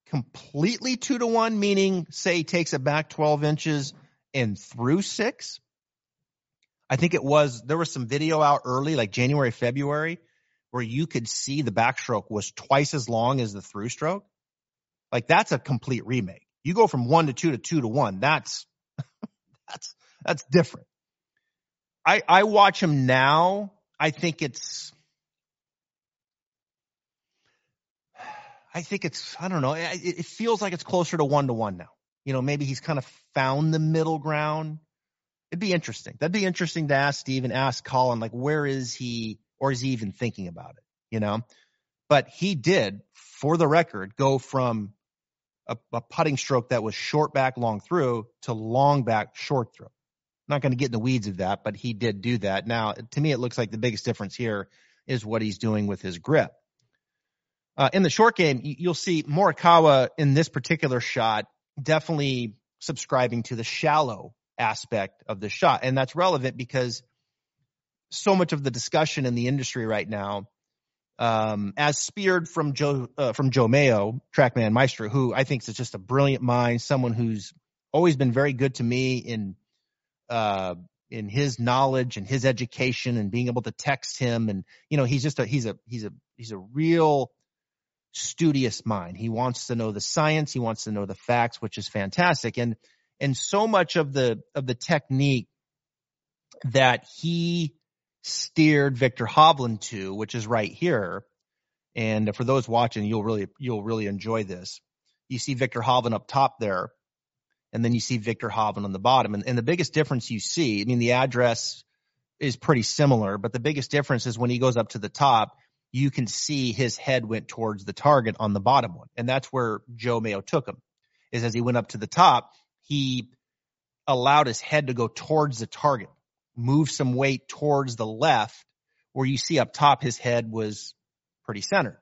completely two to one, meaning say he takes it back 12 inches and through six. I think it was, there was some video out early, like January, February, where you could see the backstroke was twice as long as the through stroke. Like that's a complete remake. You go from one to two to two to one. That's that's that's different. I I watch him now. I think it's I think it's I don't know. It, it feels like it's closer to one to one now. You know, maybe he's kind of found the middle ground. It'd be interesting. That'd be interesting to ask Steve and ask Collin, like, where is he, or is he even thinking about it? You know, but he did, for the record, go from a, a putting stroke that was short back, long through to long back, short through. Not going to get in the weeds of that, but he did do that. Now, to me, it looks like the biggest difference here is what he's doing with his grip. Uh, in the short game, you'll see Morikawa in this particular shot definitely subscribing to the shallow aspect of the shot. And that's relevant because so much of the discussion in the industry right now um, as speared from Joe uh, from Joe Mayo, TrackMan Maestro, who I think is just a brilliant mind, someone who's always been very good to me in uh, in his knowledge and his education and being able to text him and you know he's just a he's a he's a he's a real studious mind. He wants to know the science, he wants to know the facts, which is fantastic. And and so much of the of the technique that he steered Viktor Hovland to, which is right here. And for those watching, you'll really, you'll really enjoy this. You see Viktor Hovland up top there, and then you see Viktor Hovland on the bottom. And, and the biggest difference you see, I mean, the address is pretty similar, but the biggest difference is when he goes up to the top, you can see his head went towards the target on the bottom one. And that's where Joe Mayo took him, is as he went up to the top, he allowed his head to go towards the target move some weight towards the left where you see up top his head was pretty centered.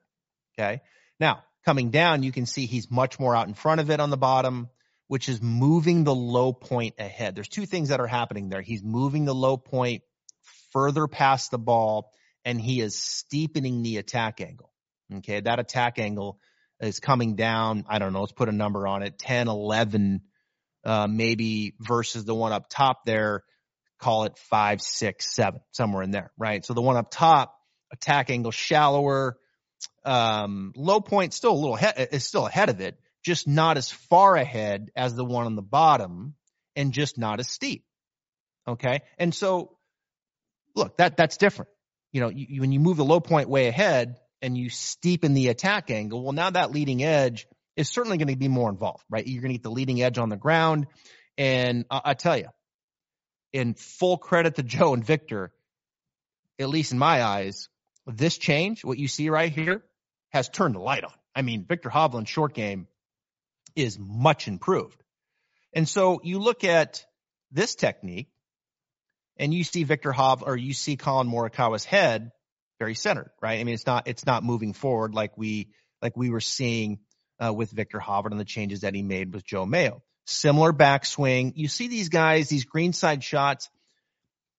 Okay. Now coming down, you can see he's much more out in front of it on the bottom which is moving the low point ahead. There's two things that are happening there. He's moving the low point further past the ball and he is steepening the attack angle. Okay. That attack angle is coming down. I don't know. Let's put a number on it. 10, 11, uh, maybe versus the one up top there. Call it five, six, seven, somewhere in there, right? So the one up top, attack angle shallower, um, low point still a little he- is still ahead of it, just not as far ahead as the one on the bottom and just not as steep. Okay. And so look, that, that's different. You know, you, when you move the low point way ahead and you steepen the attack angle, well, now that leading edge is certainly going to be more involved, right? You're going to get the leading edge on the ground. And I, I tell you, in full credit to Joe and Viktor, at least in my eyes, this change, what you see right here, has turned the light on. I mean, Viktor Hovland's short game is much improved. And so you look at this technique and you see Viktor Hov or you see Collin Morikawa's head very centered, right? I mean, it's not, it's not moving forward like we, like we were seeing uh, with Viktor Hovland and the changes that he made with Joe Mayo. Similar backswing. You see these guys, these greenside shots,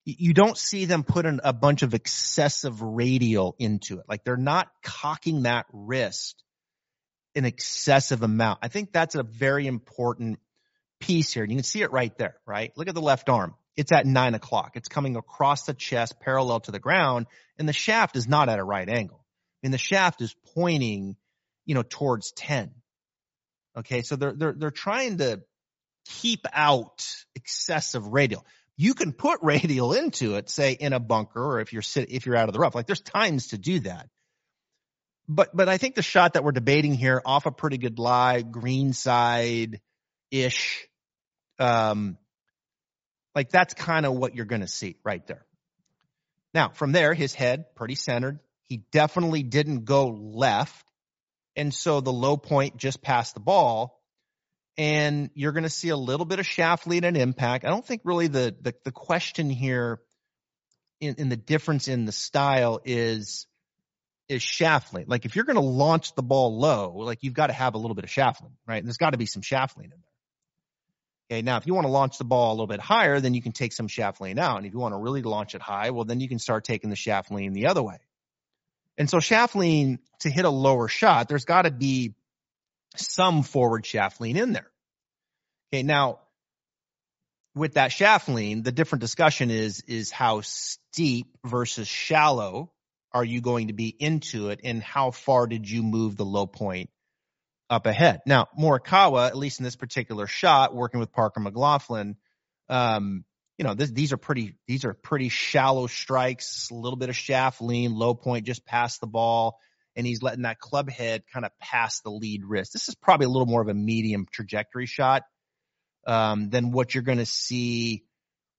you don't see them put in a bunch of excessive radial into it. Like they're not cocking that wrist an excessive amount. I think that's a very important piece here. And you can see it right there, right? Look at the left arm. It's at nine o'clock. It's coming across the chest parallel to the ground and the shaft is not at a right angle. I mean, the shaft is pointing, you know, towards 10. Okay. So they're, they're, they're trying to keep out excessive radial. You can put radial into it, say in a bunker or if you're sit, if you're out of the rough, like there's times to do that. But, but I think the shot that we're debating here off a pretty good lie, green side ish, um, like that's kind of what you're going to see right there. Now, from there, his head pretty centered. He definitely didn't go left. And so the low point just past the ball. And you're going to see a little bit of shaft lead and impact. I don't think really the, the, the question here in, in the difference in the style is, is shaft lean. Like if you're going to launch the ball low, like you've got to have a little bit of shaft lean, right? And there's got to be some shaft lean in there. Okay, now if you want to launch the ball a little bit higher, then you can take some shaft lean out. And if you want to really launch it high, well, then you can start taking the shaft lean the other way. And so shaft lean to hit a lower shot, there's got to be some forward shaft lean in there. Okay, now with that shaft lean, the different discussion is is how steep versus shallow are you going to be into it, and how far did you move the low point up ahead. Now, Morikawa, at least in this particular shot, working with Parker McLachlin, um, you know, this, these are pretty, these are pretty shallow strikes, a little bit of shaft lean, low point just past the ball, and he's letting that club head kind of pass the lead wrist. This is probably a little more of a medium trajectory shot um, than what you're going to see.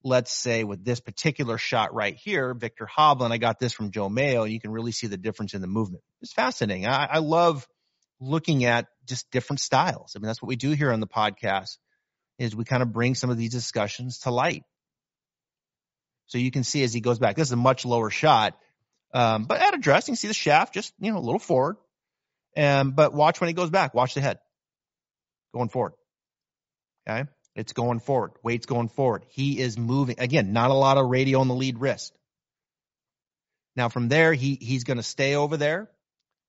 Let's say with this particular shot right here, Viktor Hovland. I got this from Joe Mayo. You can really see the difference in the movement. It's fascinating. I, I love looking at just different styles. I mean, that's what we do here on the podcast is we kind of bring some of these discussions to light. So you can see as he goes back, this is a much lower shot. Um, but at address, you can see the shaft just, you know, a little forward. Um, but watch when he goes back, watch the head going forward. Okay. It's going forward. Weight's going forward. He is moving. Again, not a lot of radial on the lead wrist. Now from there, he, he's going to stay over there.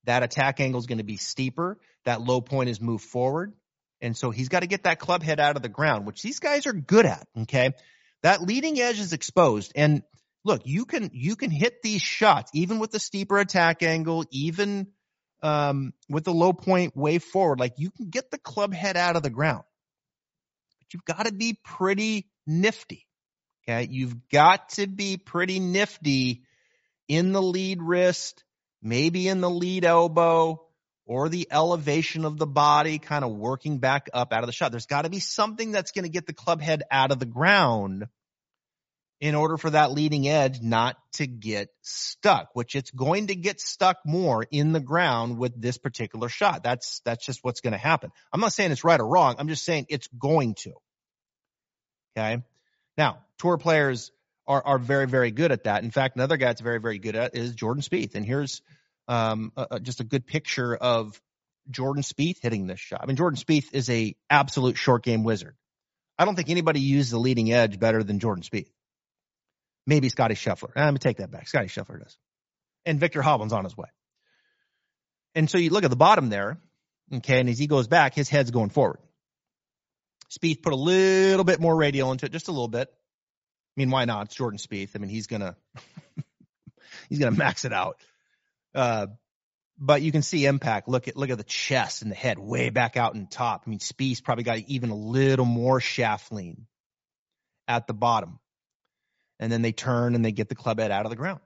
That attack angle is going to be steeper. That low point is moved forward. And so he's got to get that club head out of the ground, which these guys are good at. Okay. That leading edge is exposed. And look, you can, you can hit these shots even with the steeper attack angle, even, um, with the low point way forward. Like you can get the club head out of the ground, but you've got to be pretty nifty. Okay. You've got to be pretty nifty in the lead wrist maybe in the lead elbow or the elevation of the body, kind of working back up out of the shot. There's got to be something that's going to get the club head out of the ground in order for that leading edge not to get stuck, which it's going to get stuck more in the ground with this particular shot. That's, that's just what's going to happen. I'm not saying it's right or wrong. I'm just saying it's going to. Okay. Now, tour players are, are very, very good at that. In fact, another guy that's very, very good at is Jordan Spieth. And here's um, a, a, just a good picture of Jordan Spieth hitting this shot. I mean, Jordan Spieth is a absolute short game wizard. I don't think anybody used the leading edge better than Jordan Spieth. Maybe Scotty Scheffler. Eh, let me take that back. Scotty Scheffler does. And Viktor Hovland's on his way. And so you look at the bottom there, okay, and as he goes back, his head's going forward. Spieth put a little bit more radial into it, just a little bit. I mean, why not? It's Jordan Spieth. I mean, he's gonna he's gonna max it out. Uh, but you can see impact. Look at look at the chest and the head way back out in top. I mean, Spieth probably got even a little more shaft lean at the bottom, and then they turn and they get the club head out of the ground.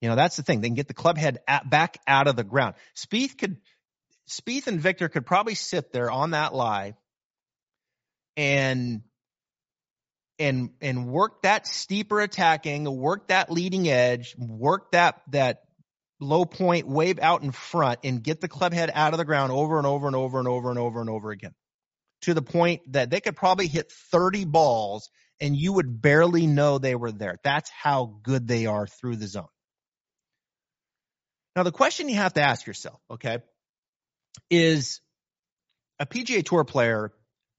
You know, that's the thing. They can get the club head at, back out of the ground. Spieth could, Spieth and Viktor could probably sit there on that lie and and and work that steeper attacking, work that leading edge, work that that low point wave out in front and get the club head out of the ground over and over and over and over and over and over again. To the point that they could probably hit 30 balls and you would barely know they were there. That's how good they are through the zone. Now, the question you have to ask yourself, okay, is a PGA Tour player,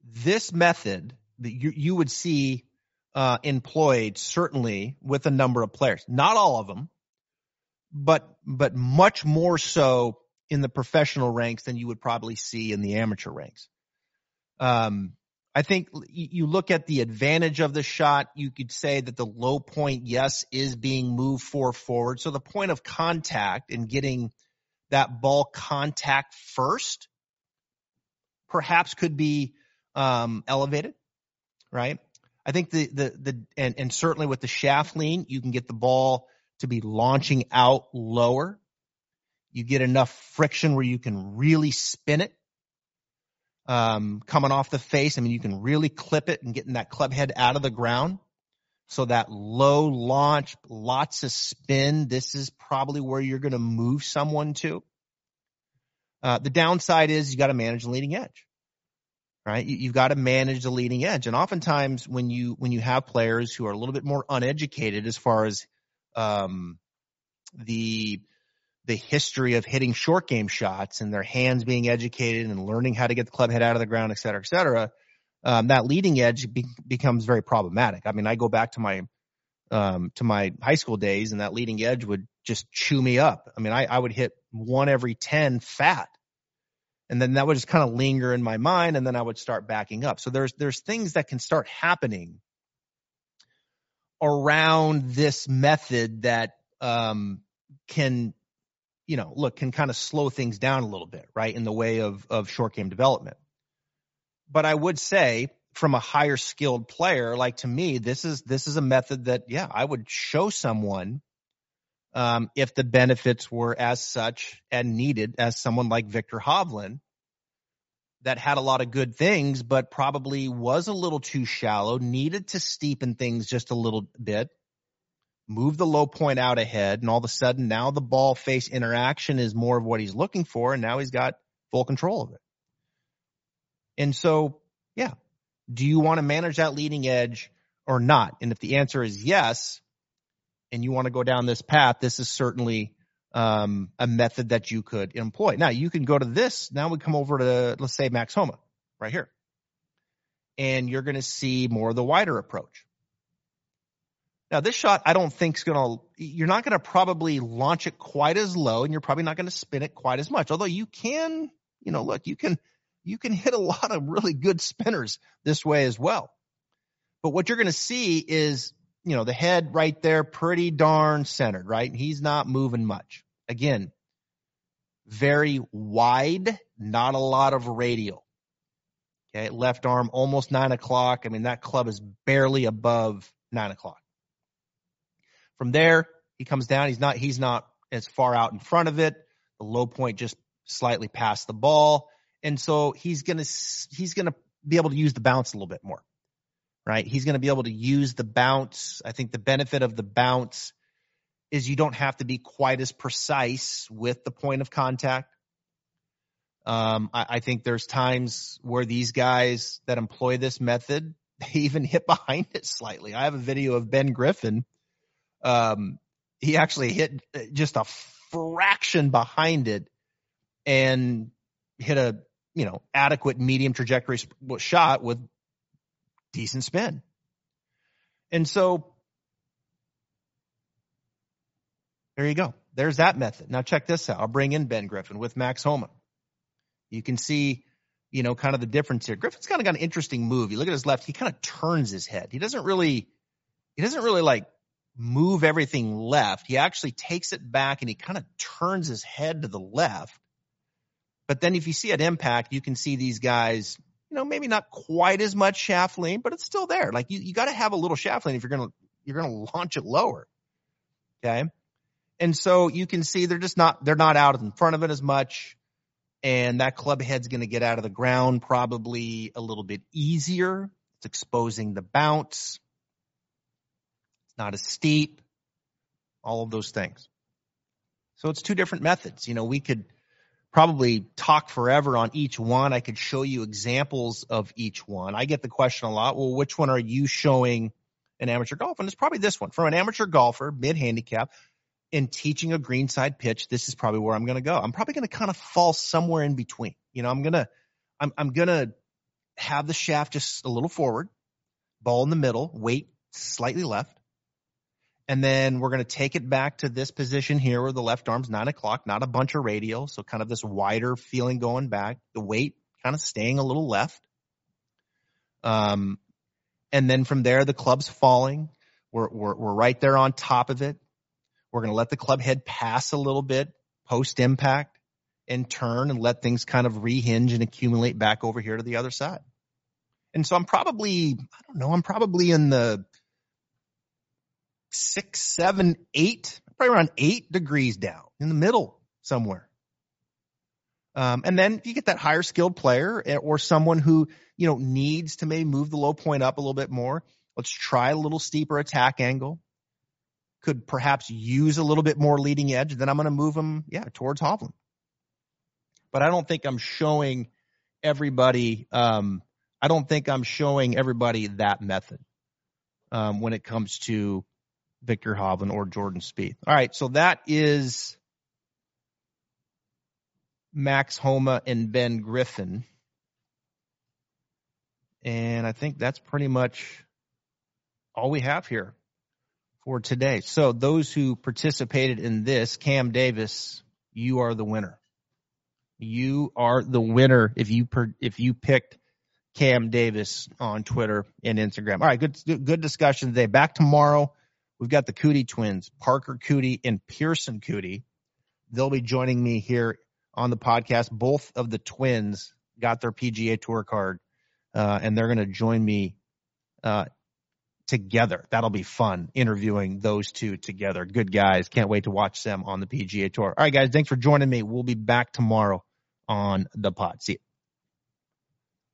this method that you, you would see uh, employed certainly with a number of players, not all of them, but but much more so in the professional ranks than you would probably see in the amateur ranks. Um, I think you look at the advantage of the shot. You could say that the low point, yes, is being moved for forward. So the point of contact and getting that ball contact first perhaps could be um, elevated, right? I think the the the and, and certainly with the shaft lean, you can get the ball to be launching out lower. You get enough friction where you can really spin it um, coming off the face. I mean, you can really clip it and getting that club head out of the ground. So that low launch, lots of spin. This is probably where you're going to move someone to. Uh, the downside is you got to manage the leading edge, right? You, have got to manage the leading edge. And oftentimes when you, when you have players who are a little bit more uneducated as far as, um, the, the history of hitting short game shots and their hands being educated and learning how to get the club head out of the ground, et cetera, et cetera, um, that leading edge be- becomes very problematic. I mean, I go back to my um, to my high school days, and that leading edge would just chew me up. I mean, I, I would hit one every ten fat, and then that would just kind of linger in my mind, and then I would start backing up. So there's there's things that can start happening around this method that um, can you know, look, can kind of slow things down a little bit, right, in the way of of short game development. But I would say from a higher skilled player, like to me, this is this is a method that, yeah, I would show someone um, if the benefits were as such and needed as someone like Viktor Hovland that had a lot of good things, but probably was a little too shallow, needed to steepen things just a little bit move the low point out ahead, and all of a sudden now the ball face interaction is more of what he's looking for, and now he's got full control of it. And so, yeah, do you want to manage that leading edge or not? And if the answer is yes, and you want to go down this path, this is certainly um, a method that you could employ. Now you can go to this. Now we come over to let's say Max Homa right here, and you're going to see more of the wider approach. Now, this shot, I don't think is going to, you're not going to probably launch it quite as low and you're probably not going to spin it quite as much. Although you can, you know, look, you can, you can hit a lot of really good spinners this way as well. But what you're going to see is, you know, the head right there, pretty darn centered, right? He's not moving much. Again, very wide, not a lot of radial. Okay. Left arm almost nine o'clock. I mean, that club is barely above nine o'clock. From there, he comes down. He's not, he's not as far out in front of it. The low point just slightly past the ball. And so he's going to, he's going to be able to use the bounce a little bit more, right? He's going to be able to use the bounce. I think the benefit of the bounce is you don't have to be quite as precise with the point of contact. Um, I, I, think there's times where these guys that employ this method, they even hit behind it slightly. I have a video of Ben Griffin um, he actually hit just a fraction behind it and hit a you know adequate medium trajectory shot with decent spin. And so there you go. There's that method. Now check this out. I'll bring in Ben Griffin with Max Homa. You can see, you know, kind of the difference here. Griffin's kind of got an interesting move. You look at his left, he kind of turns his head. He doesn't really, he doesn't really like move everything left. He actually takes it back and he kind of turns his head to the left. But then if you see at impact, you can see these guys, you know, maybe not quite as much shaft lean, but it's still there. Like you, you got to have a little shaft lean if you're going to, you're going to launch it lower. Okay. And so you can see they're just not, they're not out in front of it as much. And that club head's going to get out of the ground probably a little bit easier. It's exposing the bounce. It's not as steep. All of those things. So it's two different methods. You know, we could probably talk forever on each one. I could show you examples of each one. I get the question a lot. Well, which one are you showing an amateur golf? And it's probably this one from an amateur golfer, mid handicap in teaching a greenside pitch, this is probably where I'm going to go. I'm probably going to kind of fall somewhere in between. You know, I'm going to, I'm, I'm going to have the shaft just a little forward, ball in the middle, weight slightly left. And then we're going to take it back to this position here where the left arm's nine o'clock, not a bunch of radial. So kind of this wider feeling going back, the weight kind of staying a little left. Um, and then from there, the club's falling. We're, we're, we're right there on top of it. We're going to let the club head pass a little bit post impact and turn and let things kind of rehinge and accumulate back over here to the other side. And so I'm probably, I don't know, I'm probably in the six, seven, eight, probably around eight degrees down in the middle somewhere. Um, and then you get that higher skilled player eh, or someone who, you know, needs to maybe move the low point up a little bit more. Let's try a little steeper attack angle could perhaps use a little bit more leading edge, then I'm going to move them, yeah, towards Hovland. But I don't think I'm showing everybody. Um, I don't think I'm showing everybody that method um, when it comes to Viktor Hovland or Jordan Spieth. All right, so that is Max Homa and Ben Griffin. And I think that's pretty much all we have here for today. So those who participated in this, Cam Davis, you are the winner. You are the winner if you per, if you picked Cam Davis on Twitter and Instagram. All right, good good discussion today. Back tomorrow. We've got the Coody twins, Parker Coody and Pearson Coody. They'll be joining me here on the podcast. Both of the twins got their PGA Tour card, uh, and they're going to join me uh, together. That'll be fun interviewing those two together. Good guys. Can't wait to watch them on the PGA Tour. All right, guys. Thanks for joining me. We'll be back tomorrow on the pod. See you.